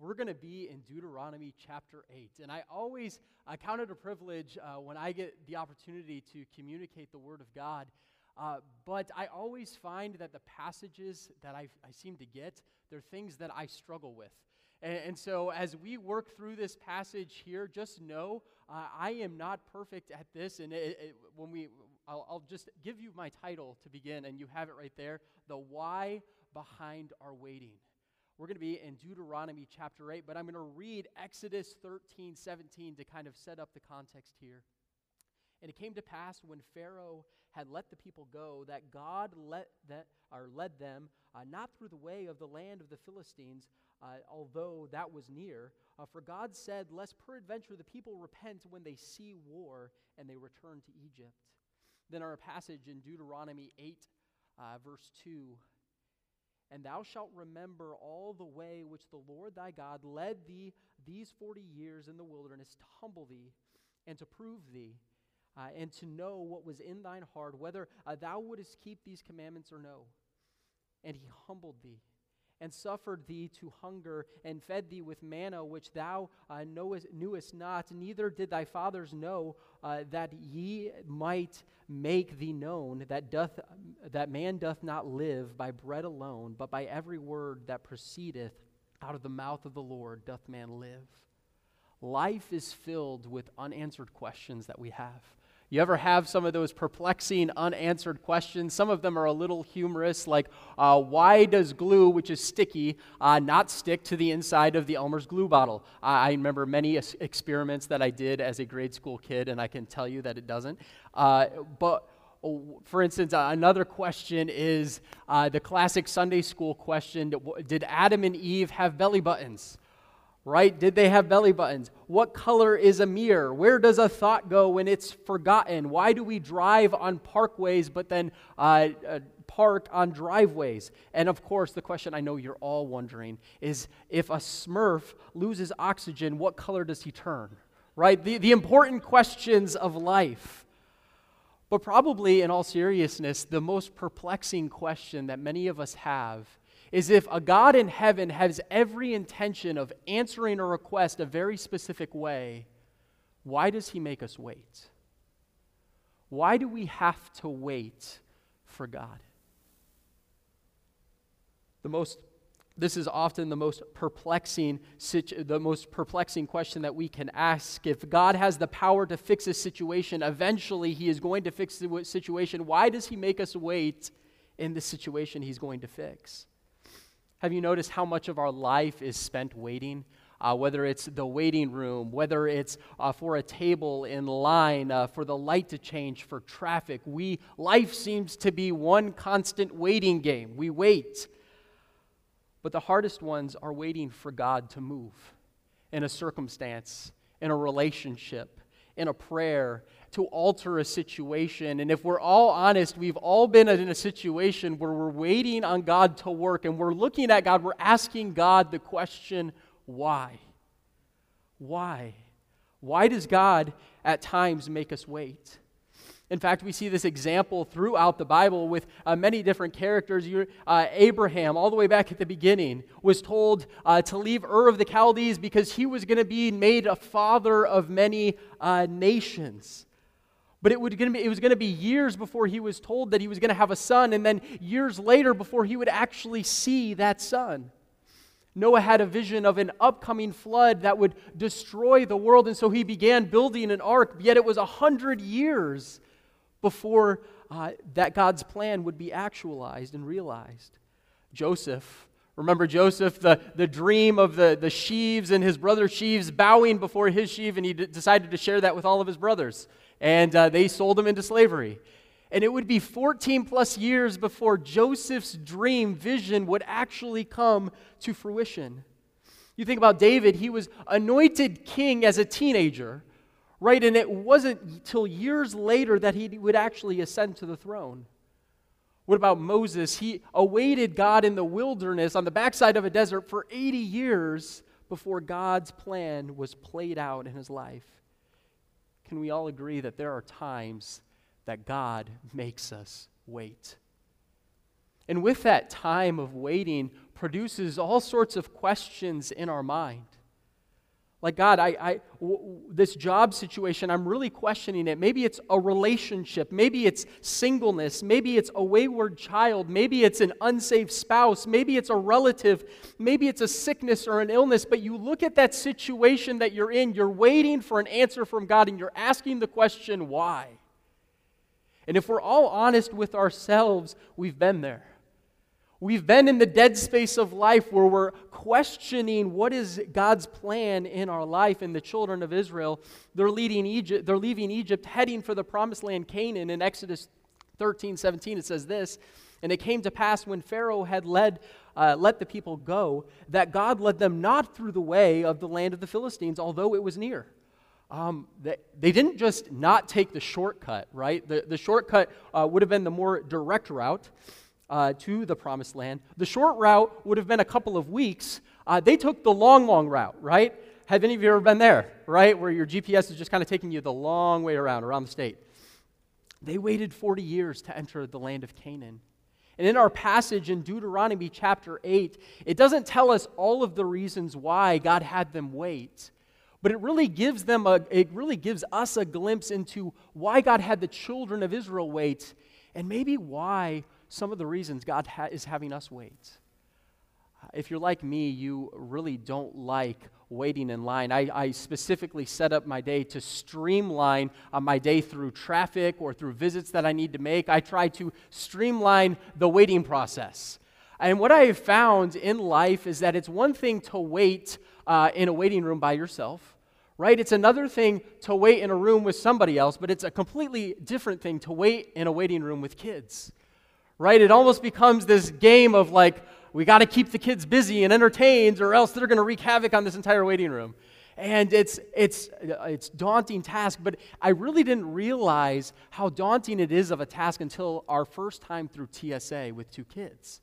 we're going to be in Deuteronomy chapter 8. And I always I count it a privilege uh, when I get the opportunity to communicate the Word of God. Uh, but I always find that the passages that I, I seem to get, they're things that I struggle with. And, and so as we work through this passage here, just know uh, I am not perfect at this. And it, it, when we, I'll, I'll just give you my title to begin, and you have it right there The Why Behind Our Waiting. We're going to be in Deuteronomy chapter 8, but I'm going to read Exodus 13, 17 to kind of set up the context here. And it came to pass when Pharaoh had let the people go that God let that or led them uh, not through the way of the land of the Philistines, uh, although that was near. Uh, for God said, "Lest peradventure the people repent when they see war and they return to Egypt." Then our passage in Deuteronomy 8, uh, verse 2 and thou shalt remember all the way which the Lord thy God led thee these forty years in the wilderness to humble thee and to prove thee, uh, and to know what was in thine heart, whether uh, thou wouldest keep these commandments or no. And he humbled thee and suffered thee to hunger, and fed thee with manna which thou uh, knowest, knewest not, neither did thy fathers know, uh, that ye might make thee known that, doth, that man doth not live by bread alone, but by every word that proceedeth out of the mouth of the Lord doth man live. Life is filled with unanswered questions that we have. You ever have some of those perplexing, unanswered questions? Some of them are a little humorous, like uh, why does glue, which is sticky, uh, not stick to the inside of the Elmer's glue bottle? I remember many experiments that I did as a grade school kid, and I can tell you that it doesn't. Uh, but oh, for instance, uh, another question is uh, the classic Sunday school question Did Adam and Eve have belly buttons? Right? Did they have belly buttons? What color is a mirror? Where does a thought go when it's forgotten? Why do we drive on parkways but then uh, uh, park on driveways? And of course, the question I know you're all wondering is if a smurf loses oxygen, what color does he turn? Right? The, the important questions of life. But probably, in all seriousness, the most perplexing question that many of us have is if a God in heaven has every intention of answering a request a very specific way, why does he make us wait? Why do we have to wait for God? The most this is often the most perplexing the most perplexing question that we can ask if god has the power to fix a situation eventually he is going to fix the situation why does he make us wait in the situation he's going to fix have you noticed how much of our life is spent waiting? Uh, whether it's the waiting room, whether it's uh, for a table in line, uh, for the light to change, for traffic. We, life seems to be one constant waiting game. We wait. But the hardest ones are waiting for God to move in a circumstance, in a relationship, in a prayer, to alter a situation. And if we're all honest, we've all been in a situation where we're waiting on God to work and we're looking at God, we're asking God the question, why? Why? Why does God at times make us wait? In fact, we see this example throughout the Bible with uh, many different characters. Uh, Abraham, all the way back at the beginning, was told uh, to leave Ur of the Chaldees because he was going to be made a father of many uh, nations. But it, would it was going to be years before he was told that he was going to have a son, and then years later before he would actually see that son. Noah had a vision of an upcoming flood that would destroy the world, and so he began building an ark, yet it was a hundred years before uh, that God's plan would be actualized and realized. Joseph, remember Joseph, the, the dream of the, the sheaves and his brother sheaves bowing before his sheaf, and he d- decided to share that with all of his brothers and uh, they sold him into slavery. And it would be 14 plus years before Joseph's dream vision would actually come to fruition. You think about David, he was anointed king as a teenager, right? And it wasn't till years later that he would actually ascend to the throne. What about Moses? He awaited God in the wilderness on the backside of a desert for 80 years before God's plan was played out in his life can we all agree that there are times that God makes us wait? And with that time of waiting produces all sorts of questions in our mind. Like, God, I, this job situation, I'm really questioning it. Maybe it's a relationship. Maybe it's singleness. Maybe it's a wayward child. Maybe it's an unsaved spouse. Maybe it's a relative. Maybe it's a sickness or an illness. But you look at that situation that you're in, you're waiting for an answer from God, and you're asking the question, why? And if we're all honest with ourselves, we've been there. We've been in the dead space of life where we're questioning what is God's plan in our life. And the children of Israel, they're, leading Egypt, they're leaving Egypt, heading for the promised land Canaan. In Exodus 13, 17, it says this And it came to pass when Pharaoh had led, uh, let the people go, that God led them not through the way of the land of the Philistines, although it was near. Um, they, they, didn't just not take the shortcut, right? The, the shortcut uh, would have been the more direct route uh, to the promised land. The short route would have been a couple of weeks. Uh, they took the long, long route, right? Have any of you ever been there, right? Where your GPS is just kind of taking you the long way around, around the state. They waited 40 years to enter the land of Canaan. And in our passage in Deuteronomy chapter 8, it doesn't tell us all of the reasons why God had them wait, but it really gives them a it really gives us a glimpse into why God had the children of Israel wait and maybe why some of the reasons God ha- is having us wait. If you're like me, you really don't like waiting in line. I, I specifically set up my day to streamline uh, my day through traffic or through visits that I need to make. I try to streamline the waiting process. And what I have found in life is that it's one thing to wait uh, in a waiting room by yourself, right? It's another thing to wait in a room with somebody else, but it's a completely different thing to wait in a waiting room with kids right? It almost becomes this game of like, we got to keep the kids busy and entertained, or else they're going to wreak havoc on this entire waiting room. And it's, it's, it's daunting task, but I really didn't realize how daunting it is of a task until our first time through TSA with two kids.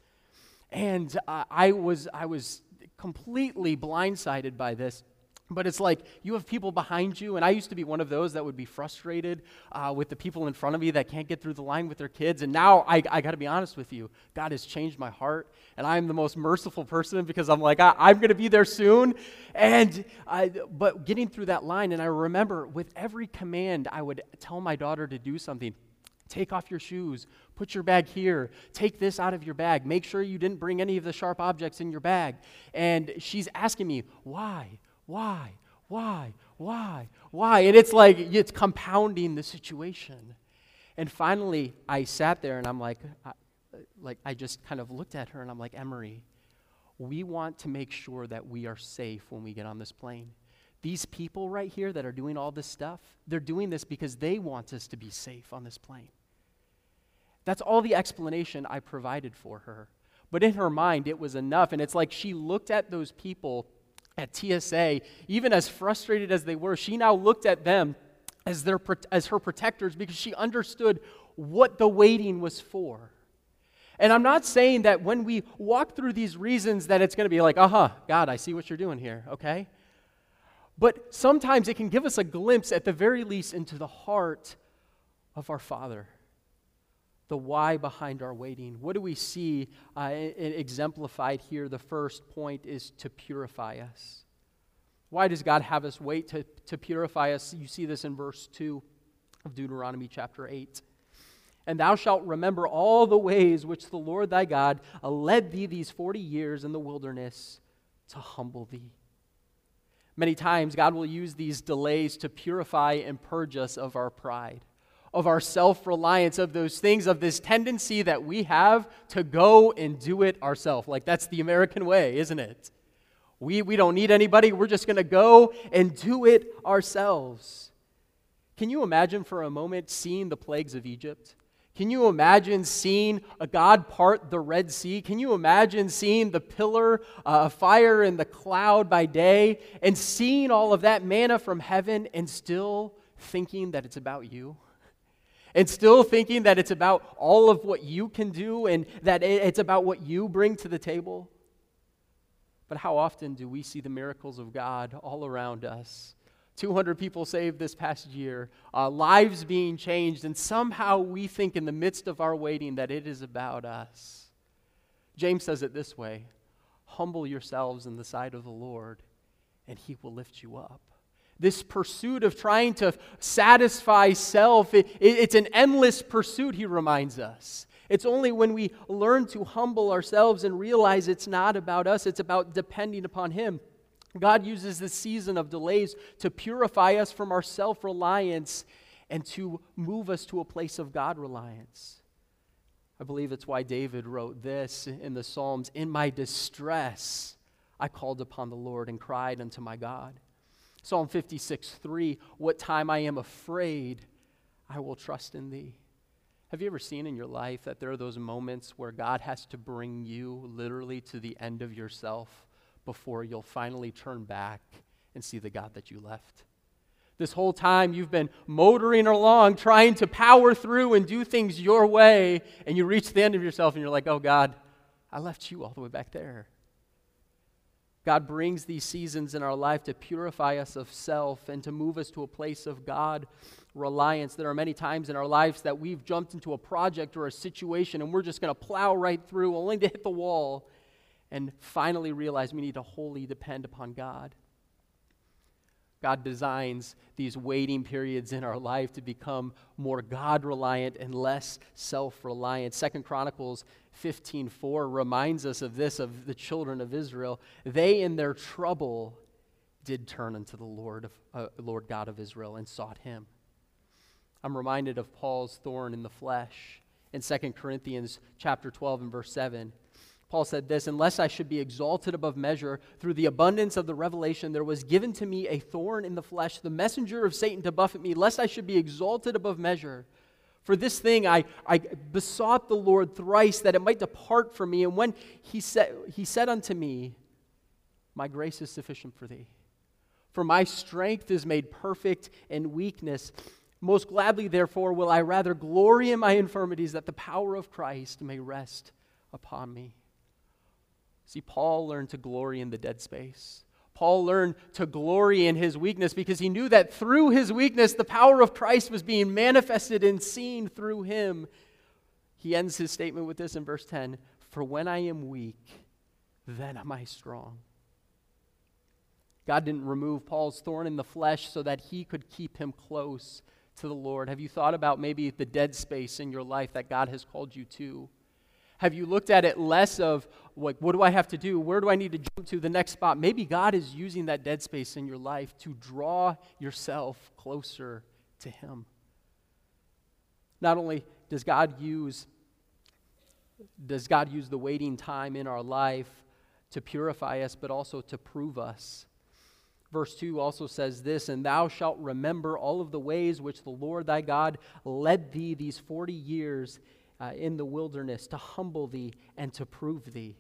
And uh, I, was, I was completely blindsided by this. But it's like you have people behind you, and I used to be one of those that would be frustrated uh, with the people in front of me that can't get through the line with their kids. And now I, I got to be honest with you, God has changed my heart, and I'm the most merciful person because I'm like, I, am going to be there soon. And I, but getting through that line, and I remember with every command, I would tell my daughter to do something. Take off your shoes. Put your bag here. Take this out of your bag. Make sure you didn't bring any of the sharp objects in your bag. And she's asking me, why? Why? Why? Why? Why? And it's like it's compounding the situation. And finally, I sat there and I'm like, I, like I just kind of looked at her and I'm like, Emery, we want to make sure that we are safe when we get on this plane. These people right here that are doing all this stuff, they're doing this because they want us to be safe on this plane. That's all the explanation I provided for her. But in her mind, it was enough. And it's like she looked at those people at TSA, even as frustrated as they were, she now looked at them as, their, as her protectors because she understood what the waiting was for. And I'm not saying that when we walk through these reasons that it's going to be like, uh-huh, God, I see what you're doing here, okay? But sometimes it can give us a glimpse, at the very least, into the heart of our Father the why behind our waiting. What do we see uh, exemplified here? The first point is to purify us. Why does God have us wait to, to purify us? You see this in verse 2 of Deuteronomy chapter 8. And thou shalt remember all the ways which the Lord thy God uh, led thee these 40 years in the wilderness to humble thee. Many times, God will use these delays to purify and purge us of our pride of our self reliance, of those things, of this tendency that we have to go and do it ourselves. Like that's the American way, isn't it? We, we don't need anybody, we're just going to go and do it ourselves. Can you imagine for a moment seeing the plagues of Egypt? Can you imagine seeing a God part the Red Sea? Can you imagine seeing the pillar uh, of fire and the cloud by day and seeing all of that manna from heaven and still thinking that it's about you? And still thinking that it's about all of what you can do and that it's about what you bring to the table. But how often do we see the miracles of God all around us? 200 people saved this past year, uh, lives being changed, and somehow we think in the midst of our waiting that it is about us. James says it this way Humble yourselves in the sight of the Lord, and he will lift you up. This pursuit of trying to satisfy self, it, it, it's an endless pursuit, he reminds us. It's only when we learn to humble ourselves and realize it's not about us, it's about depending upon him. God uses this season of delays to purify us from our self reliance and to move us to a place of God reliance. I believe it's why David wrote this in the Psalms In my distress, I called upon the Lord and cried unto my God. Psalm 56 3 What time I am afraid, I will trust in thee. Have you ever seen in your life that there are those moments where God has to bring you literally to the end of yourself before you'll finally turn back and see the God that you left? This whole time you've been motoring along, trying to power through and do things your way, and you reach the end of yourself and you're like, oh God, I left you all the way back there. God brings these seasons in our life to purify us of self and to move us to a place of God reliance. There are many times in our lives that we've jumped into a project or a situation and we're just going to plow right through only to hit the wall and finally realize we need to wholly depend upon God. God designs these waiting periods in our life to become more God reliant and less self reliant. Second Chronicles 15:4 reminds us of this of the children of Israel. They in their trouble did turn unto the Lord of uh, Lord God of Israel and sought him. I'm reminded of Paul's thorn in the flesh in 2 Corinthians chapter 12 and verse 7. Paul said this Unless I should be exalted above measure through the abundance of the revelation, there was given to me a thorn in the flesh, the messenger of Satan to buffet me, lest I should be exalted above measure. For this thing I, I besought the Lord thrice that it might depart from me. And when he said, he said unto me, My grace is sufficient for thee. For my strength is made perfect in weakness. Most gladly, therefore, will I rather glory in my infirmities that the power of Christ may rest upon me. See, Paul learned to glory in the dead space. Paul learned to glory in his weakness because he knew that through his weakness, the power of Christ was being manifested and seen through him. He ends his statement with this in verse 10 For when I am weak, then am I strong. God didn't remove Paul's thorn in the flesh so that he could keep him close to the Lord. Have you thought about maybe the dead space in your life that God has called you to? Have you looked at it less of, like, what do I have to do? Where do I need to jump to the next spot? Maybe God is using that dead space in your life to draw yourself closer to Him. Not only does God use does God use the waiting time in our life to purify us, but also to prove us. Verse 2 also says this And thou shalt remember all of the ways which the Lord thy God led thee these 40 years uh, in the wilderness to humble thee and to prove thee,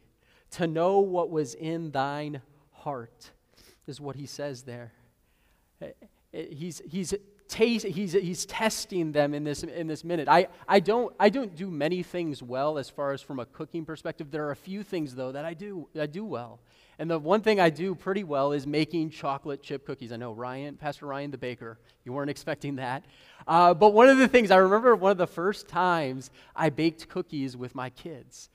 to know what was in thine heart, is what he says there. Uh, uh, he's, he's, taste, he's, he's testing them in this, in this minute. I, I, don't, I don't do many things well as far as from a cooking perspective. There are a few things, though, that I do, I do well. And the one thing I do pretty well is making chocolate chip cookies. I know Ryan, Pastor Ryan the baker, you weren't expecting that. Uh, but one of the things, I remember one of the first times I baked cookies with my kids.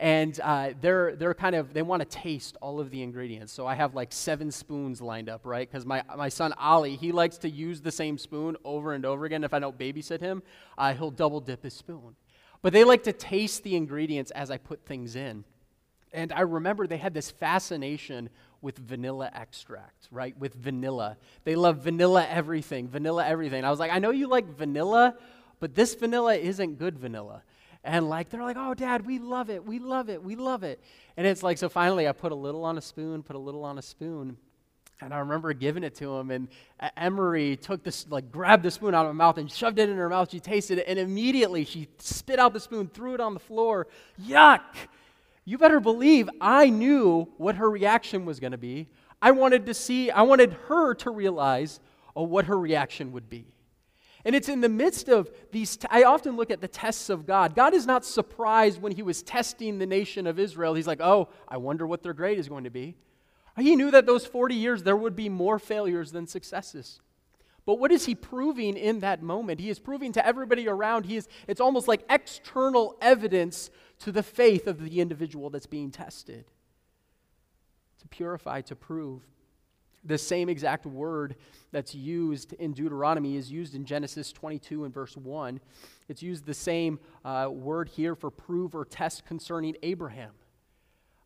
And uh, they're, they're kind of, they want to taste all of the ingredients. So I have like seven spoons lined up, right? Because my, my son Ollie, he likes to use the same spoon over and over again. If I don't babysit him, uh, he'll double dip his spoon. But they like to taste the ingredients as I put things in. And I remember they had this fascination with vanilla extract, right? With vanilla. They love vanilla everything, vanilla everything. I was like, I know you like vanilla, but this vanilla isn't good vanilla. And like, they're like, oh, dad, we love it, we love it, we love it. And it's like, so finally I put a little on a spoon, put a little on a spoon. And I remember giving it to him, and Emery took this, like, grabbed the spoon out of my mouth and shoved it in her mouth. She tasted it, and immediately she spit out the spoon, threw it on the floor. Yuck! you better believe I knew what her reaction was going to be. I wanted to see, I wanted her to realize oh, what her reaction would be. And it's in the midst of these, t- I often look at the tests of God. God is not surprised when he was testing the nation of Israel. He's like, oh, I wonder what their grade is going to be. He knew that those 40 years there would be more failures than successes. But what is he proving in that moment? He is proving to everybody around, he is, it's almost like external evidence to the faith of the individual that's being tested. To purify, to prove. The same exact word that's used in Deuteronomy is used in Genesis 22 and verse 1. It's used the same uh, word here for prove or test concerning Abraham.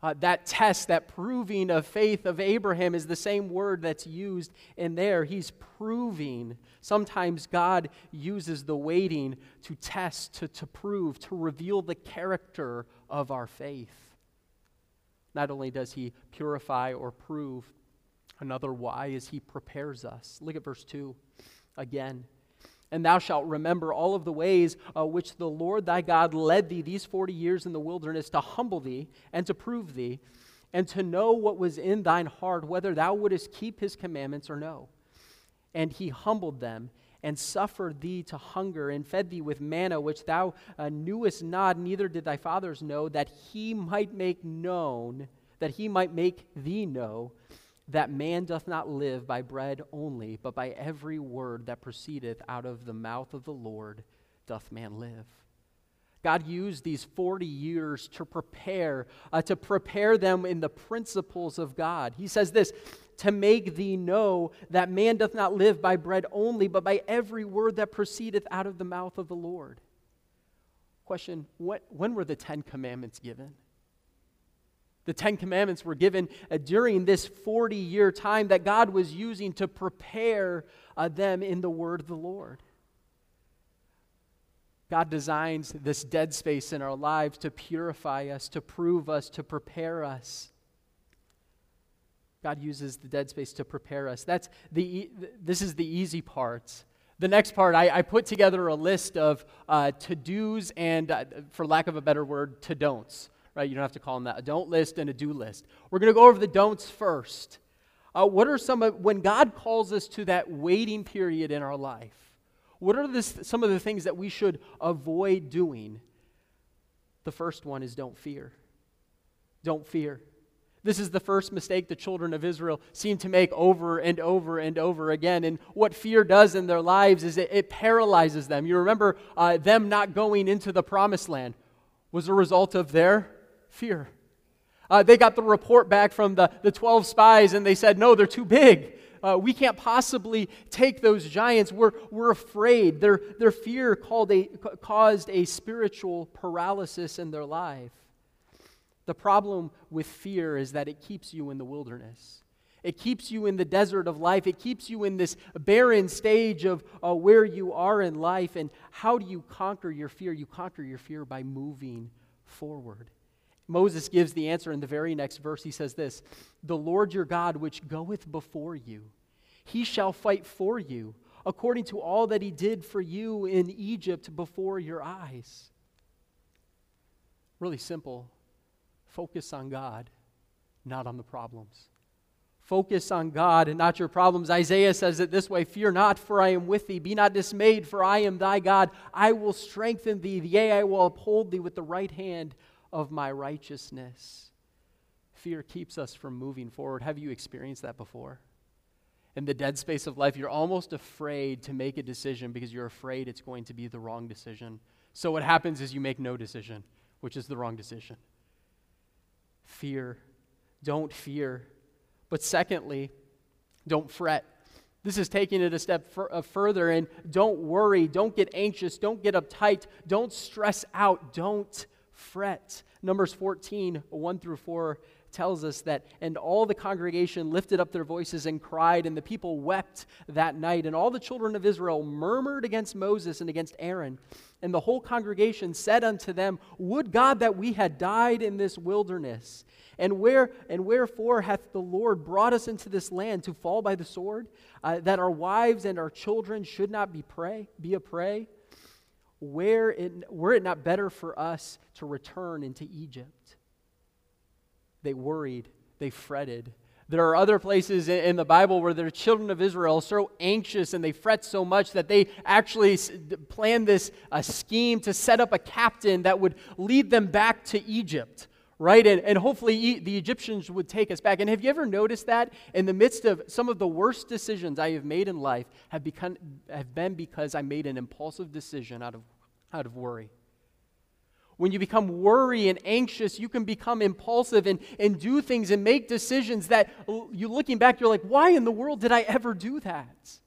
Uh, that test, that proving of faith of Abraham is the same word that's used in there. He's proving. Sometimes God uses the waiting to test, to, to prove, to reveal the character of our faith. Not only does he purify or prove, another why is he prepares us. Look at verse 2 again. And thou shalt remember all of the ways uh, which the Lord thy God led thee these 40 years in the wilderness to humble thee and to prove thee, and to know what was in thine heart, whether thou wouldest keep his commandments or no. And he humbled them and suffered thee to hunger and fed thee with manna which thou uh, knewest not, neither did thy fathers know, that he might make known, that he might make thee know that man doth not live by bread only, but by every word that proceedeth out of the mouth of the Lord doth man live. God used these 40 years to prepare, uh, to prepare them in the principles of God. He says this to make thee know that man doth not live by bread only, but by every word that proceedeth out of the mouth of the Lord. Question what, When were the Ten Commandments given? The Ten Commandments were given uh, during this 40 year time that God was using to prepare uh, them in the word of the Lord. God designs this dead space in our lives to purify us, to prove us, to prepare us. God uses the dead space to prepare us. That's the, this is the easy part. The next part, I, I put together a list of uh, to dos and, uh, for lack of a better word, to don'ts right? You don't have to call them that. A don't list and a do list. We're going to go over the don'ts first. Uh, what are some of, when God calls us to that waiting period in our life, what are some of the things that we should avoid doing? The first one is don't fear. Don't fear. This is the first mistake the children of Israel seem to make over and over and over again. And what fear does in their lives is it, it paralyzes them. You remember uh, them not going into the promised land was a result of their fear. Uh, they got the report back from the, the 12 spies and they said, no, they're too big. Uh, we can't possibly take those giants. We're, we're afraid. Their, their fear a, caused a spiritual paralysis in their life. The problem with fear is that it keeps you in the wilderness. It keeps you in the desert of life. It keeps you in this barren stage of uh, where you are in life. And how do you conquer your fear? You conquer your fear by moving forward. Moses gives the answer in the very next verse. He says this The Lord your God, which goeth before you, he shall fight for you, according to all that he did for you in Egypt before your eyes. Really simple. Focus on God, not on the problems. Focus on God and not your problems. Isaiah says it this way Fear not, for I am with thee. Be not dismayed, for I am thy God. I will strengthen thee. Yea, I will uphold thee with the right hand of my righteousness. Fear keeps us from moving forward. Have you experienced that before? In the dead space of life, you're almost afraid to make a decision because you're afraid it's going to be the wrong decision. So, what happens is you make no decision, which is the wrong decision. Fear. Don't fear. But secondly, don't fret. This is taking it a step uh, further, and don't worry, don't get anxious, don't get uptight, don't stress out, don't fret. Numbers 14, 1 through 4 tells us that, and all the congregation lifted up their voices and cried, and the people wept that night. And all the children of Israel murmured against Moses and against Aaron. And the whole congregation said unto them, Would God that we had died in this wilderness. And where and wherefore hath the Lord brought us into this land to fall by the sword, uh, that our wives and our children should not be prey, be a prey? Where it, were it not better for us to return into Egypt? They worried, they fretted. There are other places in the Bible where the children of Israel are so anxious and they fret so much that they actually plan this a scheme to set up a captain that would lead them back to Egypt, right? And, and hopefully the Egyptians would take us back. And have you ever noticed that in the midst of some of the worst decisions I have made in life have, become, have been because I made an impulsive decision out of out of worry. When you become worry and anxious, you can become impulsive and, and do things and make decisions that you looking back, you're like, why in the world did I ever do that?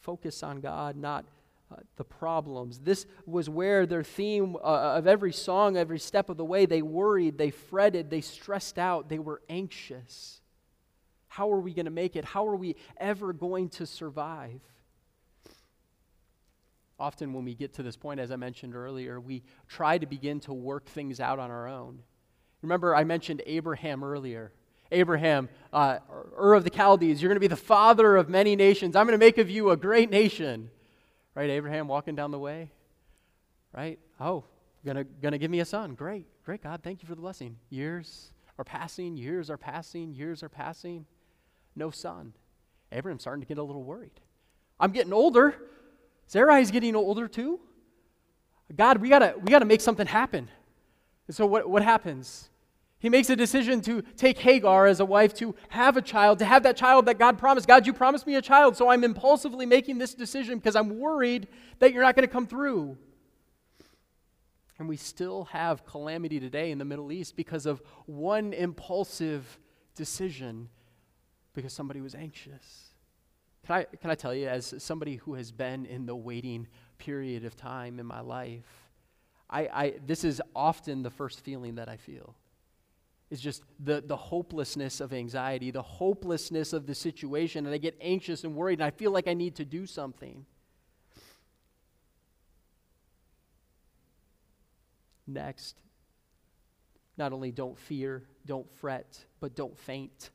Focus on God, not uh, the problems. This was where their theme uh, of every song, every step of the way, they worried, they fretted, they stressed out, they were anxious. How are we going to make it? How are we ever going to survive? Often, when we get to this point, as I mentioned earlier, we try to begin to work things out on our own. Remember, I mentioned Abraham earlier. Abraham, uh, Ur of the Chaldees, you're going to be the father of many nations. I'm going to make of you a great nation. Right? Abraham walking down the way. Right? Oh, gonna, gonna give me a son. Great, great, God. Thank you for the blessing. Years are passing, years are passing, years are passing. No son. Abraham's starting to get a little worried. I'm getting older. Sarai is getting older too. God, we gotta, we gotta make something happen. And so what, what happens? He makes a decision to take Hagar as a wife, to have a child, to have that child that God promised. God, you promised me a child, so I'm impulsively making this decision because I'm worried that you're not going to come through. And we still have calamity today in the Middle East because of one impulsive decision because somebody was anxious. Can I, can I tell you, as somebody who has been in the waiting period of time in my life, I, I, this is often the first feeling that I feel. Is just the, the hopelessness of anxiety, the hopelessness of the situation, and I get anxious and worried, and I feel like I need to do something. Next, not only don't fear, don't fret, but don't faint.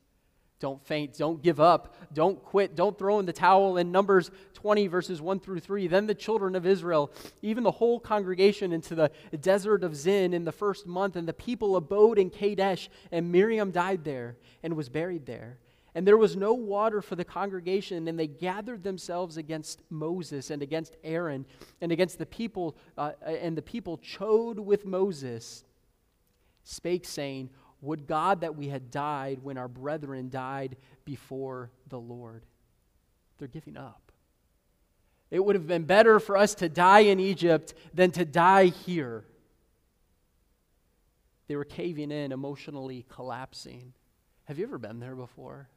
Don't faint. Don't give up. Don't quit. Don't throw in the towel. In Numbers 20, verses 1 through 3, then the children of Israel, even the whole congregation, into the desert of Zin in the first month, and the people abode in Kadesh, and Miriam died there and was buried there. And there was no water for the congregation, and they gathered themselves against Moses and against Aaron and against the people, uh, and the people chode with Moses, spake, saying, would God that we had died when our brethren died before the Lord. They're giving up. It would have been better for us to die in Egypt than to die here. They were caving in, emotionally collapsing. Have you ever been there before?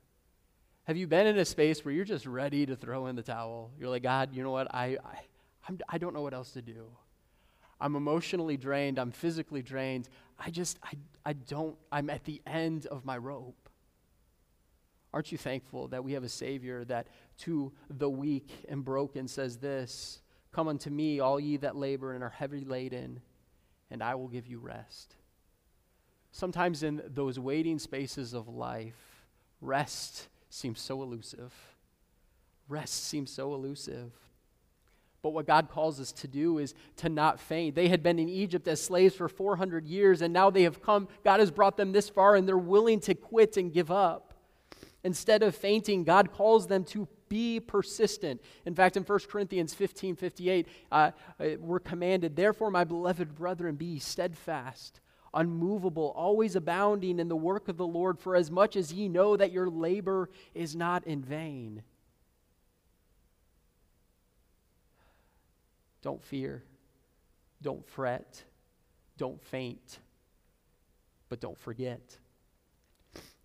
Have you been in a space where you're just ready to throw in the towel? You're like, God, you know what? I, I, I'm, I don't know what else to do. I'm emotionally drained. I'm physically drained. I just, I, I don't, I'm at the end of my rope. Aren't you thankful that we have a Savior that to the weak and broken says this Come unto me, all ye that labor and are heavy laden, and I will give you rest. Sometimes in those waiting spaces of life, rest seems so elusive. Rest seems so elusive. But what God calls us to do is to not faint. They had been in Egypt as slaves for 400 years, and now they have come. God has brought them this far, and they're willing to quit and give up. Instead of fainting, God calls them to be persistent. In fact, in 1 Corinthians 15 58, uh, uh, we're commanded, Therefore, my beloved brethren, be steadfast, unmovable, always abounding in the work of the Lord, for as much as ye know that your labor is not in vain. Don't fear. Don't fret. Don't faint. But don't forget.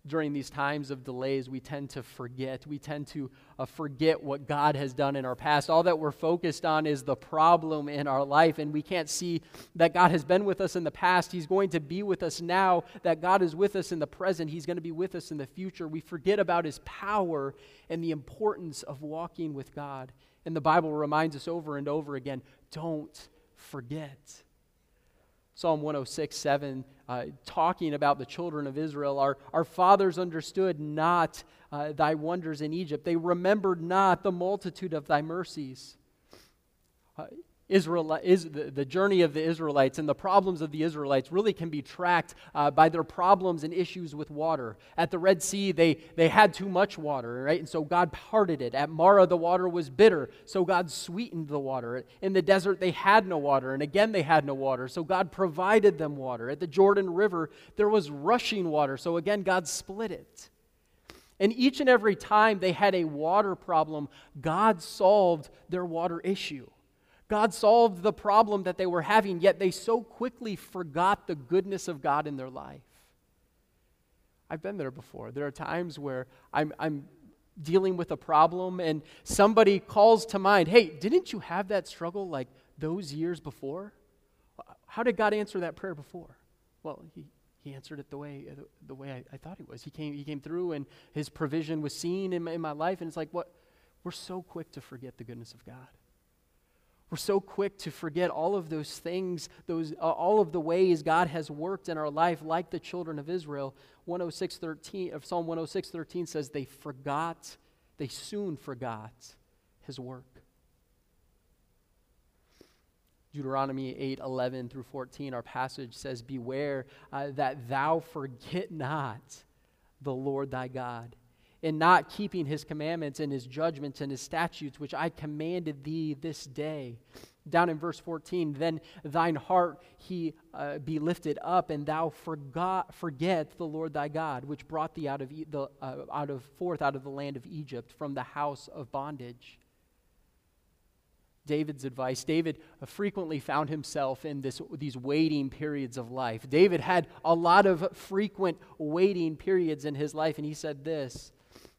During these times of delays, we tend to forget. We tend to uh, forget what God has done in our past. All that we're focused on is the problem in our life, and we can't see that God has been with us in the past. He's going to be with us now, that God is with us in the present. He's going to be with us in the future. We forget about His power and the importance of walking with God. And the Bible reminds us over and over again don't forget. Psalm 106, 7, uh, talking about the children of Israel. Our, our fathers understood not uh, thy wonders in Egypt, they remembered not the multitude of thy mercies. Uh, Israel, is the, the journey of the Israelites and the problems of the Israelites really can be tracked uh, by their problems and issues with water. At the Red Sea, they, they had too much water, right? And so God parted it. At Marah, the water was bitter, so God sweetened the water. In the desert, they had no water, and again, they had no water, so God provided them water. At the Jordan River, there was rushing water, so again, God split it. And each and every time they had a water problem, God solved their water issue. God solved the problem that they were having, yet they so quickly forgot the goodness of God in their life. I've been there before. There are times where I'm, I'm dealing with a problem and somebody calls to mind, hey, didn't you have that struggle like those years before? How did God answer that prayer before? Well, he, he answered it the way, the, way I, I, thought he was. He came, he came through and his provision was seen in my, in my life. And it's like, what? We're so quick to forget the goodness of God. We're so quick to forget all of those things, those, uh, all of the ways God has worked in our life, like the children of Israel. 106.13, of Psalm 106.13 says they forgot, they soon forgot his work. Deuteronomy 8, 11 through 14, our passage says, Beware uh, that thou forget not the Lord thy God in not keeping his commandments and his judgments and his statutes, which I commanded thee this day. Down in verse 14, then thine heart he uh, be lifted up, and thou forgot, forget the Lord thy God, which brought thee out of the uh, out of forth out of the land of Egypt from the house of bondage. David's advice. David uh, frequently found himself in this, these waiting periods of life. David had a lot of frequent waiting periods in his life, and he said this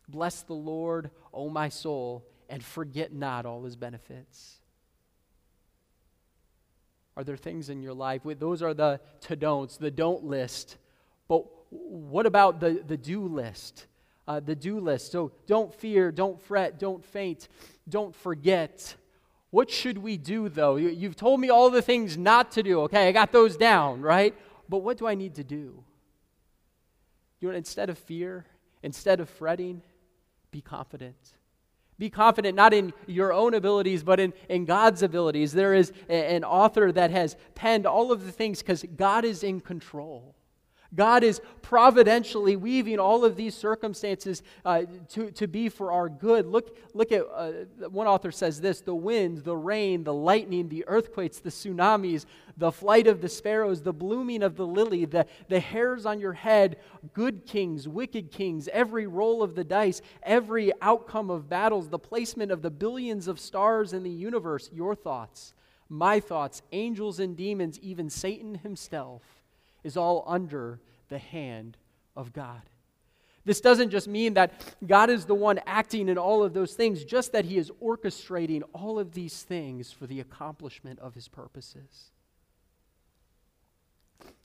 Bless the Lord, O my soul, and forget not all his benefits. Are there things in your life? Those are the to don'ts, the don't list. But what about the, the do list? Uh, the do list. So don't fear, don't fret, don't faint, don't forget. What should we do though? You, you've told me all the things not to do. Okay, I got those down, right? But what do I need to do? You know, instead of fear, instead of fretting, be confident. Be confident not in your own abilities, but in, in God's abilities. There is a, an author that has penned all of the things because God is in control. God is providentially weaving all of these circumstances uh, to, to be for our good. Look, look at uh, one author says this the wind, the rain, the lightning, the earthquakes, the tsunamis, the flight of the sparrows, the blooming of the lily, the, the hairs on your head, good kings, wicked kings, every roll of the dice, every outcome of battles, the placement of the billions of stars in the universe, your thoughts, my thoughts, angels and demons, even Satan himself, is all under the hand of God. This doesn't just mean that God is the one acting in all of those things, just that He is orchestrating all of these things for the accomplishment of His purposes.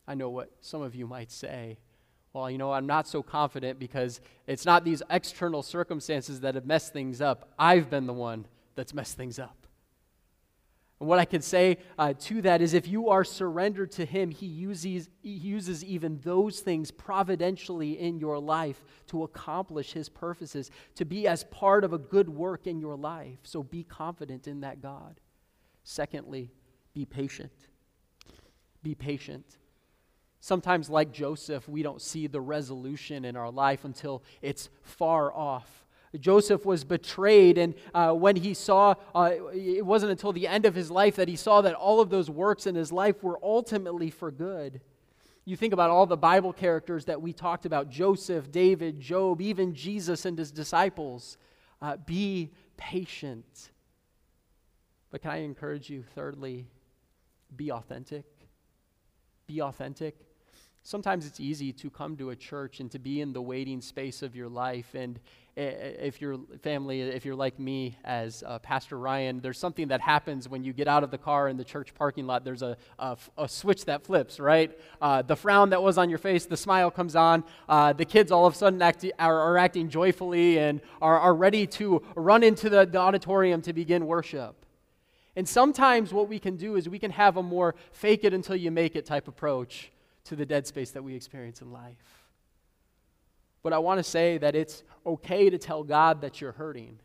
I know what some of you might say. Well, you know, I'm not so confident because it's not these external circumstances that have messed things up. I've been the one that's messed things up. And what I can say uh, to that is if you are surrendered to Him, He uses, he uses even those things providentially in your life to accomplish His purposes, to be as part of a good work in your life. So be confident in that God. Secondly, be patient. Be patient. Sometimes, like Joseph, we don't see the resolution in our life until it's far off. Joseph was betrayed, and uh, when he saw, uh, it wasn't until the end of his life that he saw that all of those works in his life were ultimately for good. You think about all the Bible characters that we talked about Joseph, David, Job, even Jesus and his disciples. Uh, be patient. But can I encourage you, thirdly, be authentic? Be authentic sometimes it's easy to come to a church and to be in the waiting space of your life. And if your family, if you're like me as uh, Pastor Ryan, there's something that happens when you get out of the car in the church parking lot. There's a, a, a switch that flips, right? Uh, the frown that was on your face, the smile comes on. Uh, the kids all of a sudden act, are, are, acting joyfully and are, are ready to run into the, the auditorium to begin worship. And sometimes what we can do is we can have a more fake it until you make it type approach to the dead space that we experience in life. But I want to say that it's okay to tell God that you're hurting.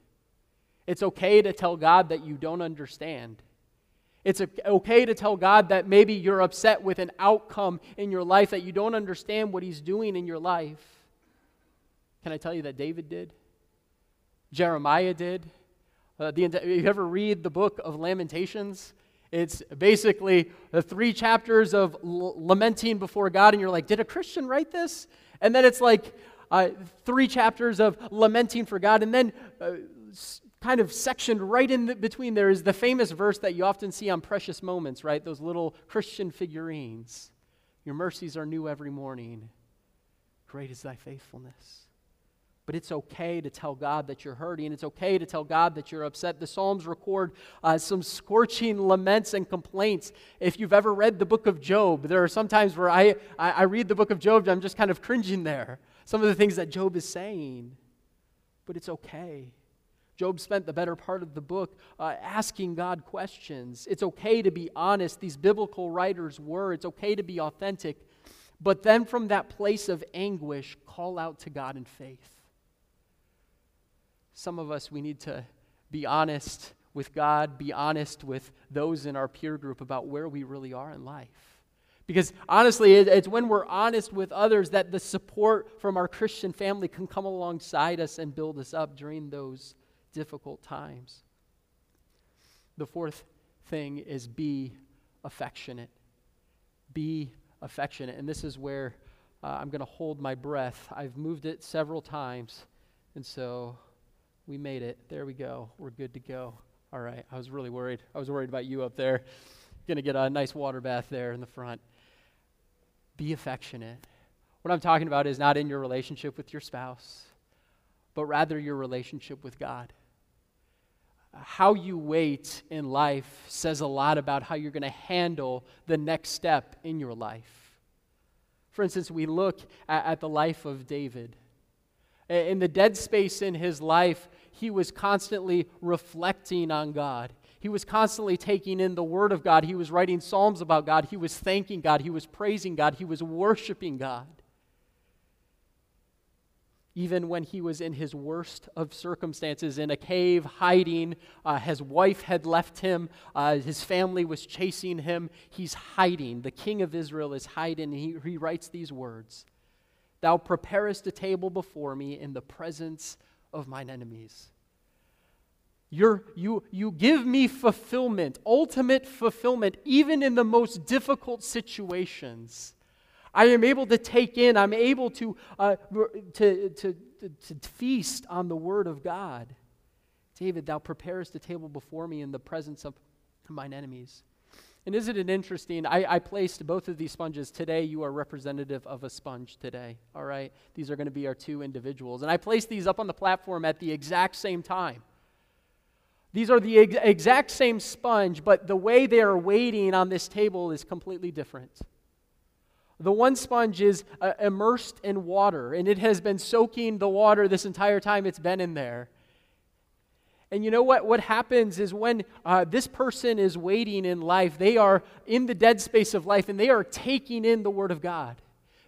It's okay to tell God that you don't understand. It's okay to tell God that maybe you're upset with an outcome in your life, that you don't understand what He's doing in your life. Can I tell you that David did? Jeremiah did. Uh, the, you ever read the book of Lamentations? It's basically the three chapters of l- lamenting before God, and you're like, did a Christian write this? And then it's like uh, three chapters of lamenting for God, and then uh, kind of sectioned right in the, between there is the famous verse that you often see on precious moments, right? Those little Christian figurines. Your mercies are new every morning. Great is thy faithfulness. But it's okay to tell God that you're hurting. It's okay to tell God that you're upset. The Psalms record uh, some scorching laments and complaints. If you've ever read the book of Job, there are some times where I, I, I read the book of Job, I'm just kind of cringing there. Some of the things that Job is saying. But it's okay. Job spent the better part of the book uh, asking God questions. It's okay to be honest. These biblical writers were. It's okay to be authentic. But then from that place of anguish, call out to God in faith. Some of us, we need to be honest with God, be honest with those in our peer group about where we really are in life. Because honestly, it's when we're honest with others that the support from our Christian family can come alongside us and build us up during those difficult times. The fourth thing is be affectionate. Be affectionate. And this is where uh, I'm going to hold my breath. I've moved it several times, and so we made it. There we go. We're good to go. All right. I was really worried. I was worried about you up there. Going to get a nice water bath there in the front. Be affectionate. What I'm talking about is not in your relationship with your spouse, but rather your relationship with God how you wait in life says a lot about how you're going to handle the next step in your life. For instance, we look at, at, the life of David. In the dead space in his life, he was constantly reflecting on God. He was constantly taking in the Word of God. He was writing Psalms about God. He was thanking God. He was praising God. He was worshiping God even when he was in his worst of circumstances in a cave hiding. Uh, his wife had left him, uh, his family was chasing him. He's hiding. The king of Israel is hiding. He, he writes these words Thou preparest a table before me in the presence of mine enemies. You're, you, you give me fulfillment, ultimate fulfillment, even in the most difficult situations. I am able to take in, I'm able to, uh, to, to, to, to feast on the Word of God. David, thou preparest a table before me in the presence of mine enemies. And isn't it interesting? I, I, placed both of these sponges today. You are representative of a sponge today. All right? These are going to be our two individuals. And I placed these up on the platform at the exact same time. These are the ex- exact same sponge, but the way they are waiting on this table is completely different. The one sponge is uh, immersed in water, and it has been soaking the water this entire time it's been in there. And you know what? What happens is when uh, this person is waiting in life, they are in the dead space of life and they are taking in the Word of God.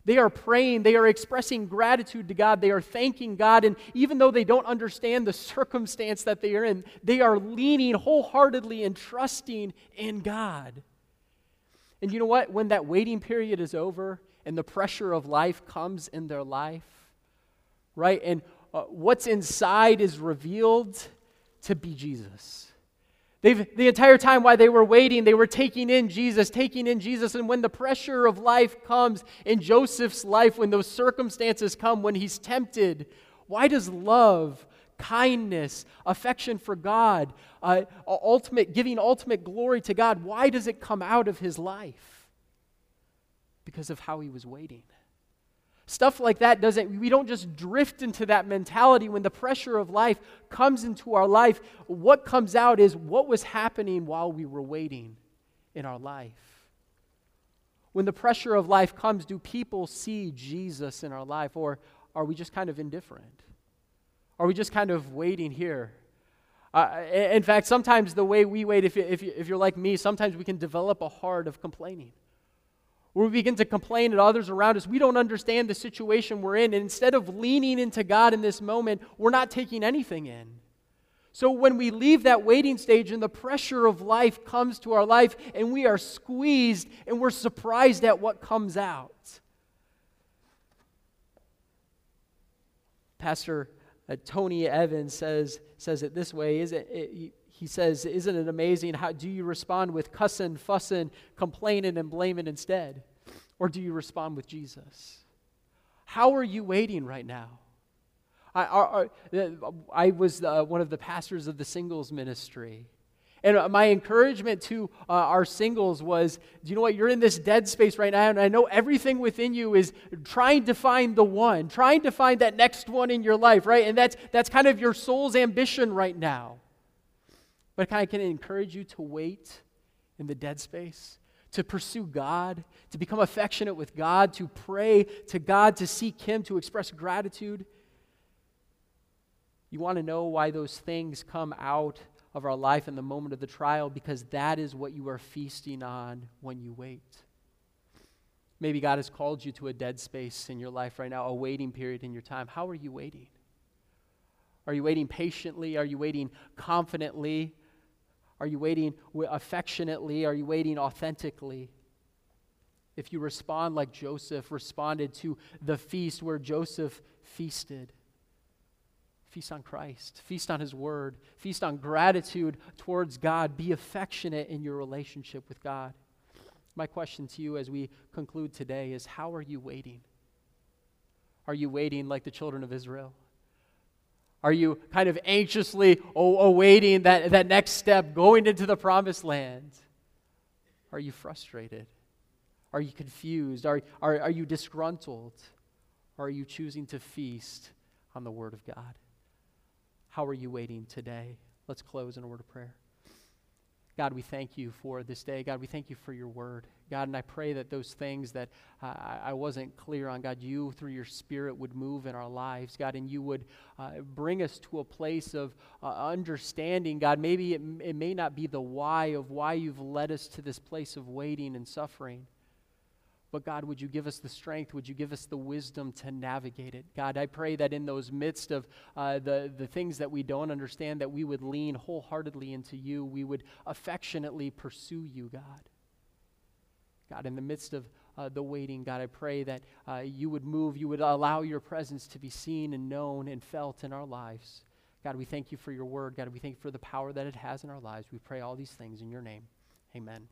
They are praying, they are expressing gratitude to God, they are thanking God, and even though they don't understand the circumstance that they are in, they are leaning wholeheartedly and trusting in God. And you know what? When that waiting period is over and the pressure of life comes in their life, right? And uh, what's inside is revealed to be Jesus. They've, the entire time while they were waiting, they were taking in Jesus, taking in Jesus. And when the pressure of life comes in Joseph's life, when those circumstances come, when he's tempted, why does love, kindness, affection for God, uh, ultimate, giving ultimate glory to God, why does it come out of his life? Because of how he was waiting. Stuff like that doesn't, we don't just drift into that mentality when the pressure of life comes into our life. What comes out is what was happening while we were waiting in our life. When the pressure of life comes, do people see Jesus in our life or are we just kind of indifferent? Are we just kind of waiting here uh, in fact, sometimes the way we wait, if, if, if you're like me, sometimes we can develop a heart of complaining. Where we begin to complain at others around us. We don't understand the situation we're in. And instead of leaning into God in this moment, we're not taking anything in. So when we leave that waiting stage and the pressure of life comes to our life and we are squeezed and we're surprised at what comes out. Pastor uh, Tony Evans says, says it this way is it, it, he says, Isn't it amazing? How do you respond with cussing, fussing, complaining, and blaming instead? Or do you respond with Jesus? How are you waiting right now? I, I, I was uh, one of the pastors of the singles ministry. And uh, my encouragement to uh, our singles was do you know what? You're in this dead space right now, and I know everything within you is trying to find the one, trying to find that next one in your life, right? And that's, that's kind of your soul's ambition right now. But I can encourage you to wait in the dead space, to pursue God, to become affectionate with God, to pray to God, to seek Him, to express gratitude. You want to know why those things come out of our life in the moment of the trial because that is what you are feasting on when you wait. Maybe God has called you to a dead space in your life right now, a waiting period in your time. How are you waiting? Are you waiting patiently? Are you waiting confidently? Are you waiting affectionately? Are you waiting authentically? If you respond like Joseph responded to the feast where Joseph feasted, Feast on Christ. Feast on His Word. Feast on gratitude towards God. Be affectionate in your relationship with God. My question to you as we conclude today is how are you waiting? Are you waiting like the children of Israel? Are you kind of anxiously awaiting that, that next step, going into the promised land? Are you frustrated? Are you confused? Are, are, are you disgruntled? Or are you choosing to feast on the Word of God? How are you waiting today? Let's close in a word of prayer. God, we thank you for this day. God, we thank you for your word. God, and I pray that those things that uh, I wasn't clear on, God, you through your spirit would move in our lives, God, and you would uh, bring us to a place of uh, understanding, God. Maybe it, it may not be the why of why you've led us to this place of waiting and suffering. But God, would you give us the strength? Would you give us the wisdom to navigate it? God, I pray that in those midst of uh, the, the things that we don't understand, that we would lean wholeheartedly into you. We would affectionately pursue you, God. God, in the midst of uh, the waiting, God, I pray that uh, you would move, you would allow your presence to be seen and known and felt in our lives. God, we thank you for your word. God, we thank you for the power that it has in our lives. We pray all these things in your name. Amen.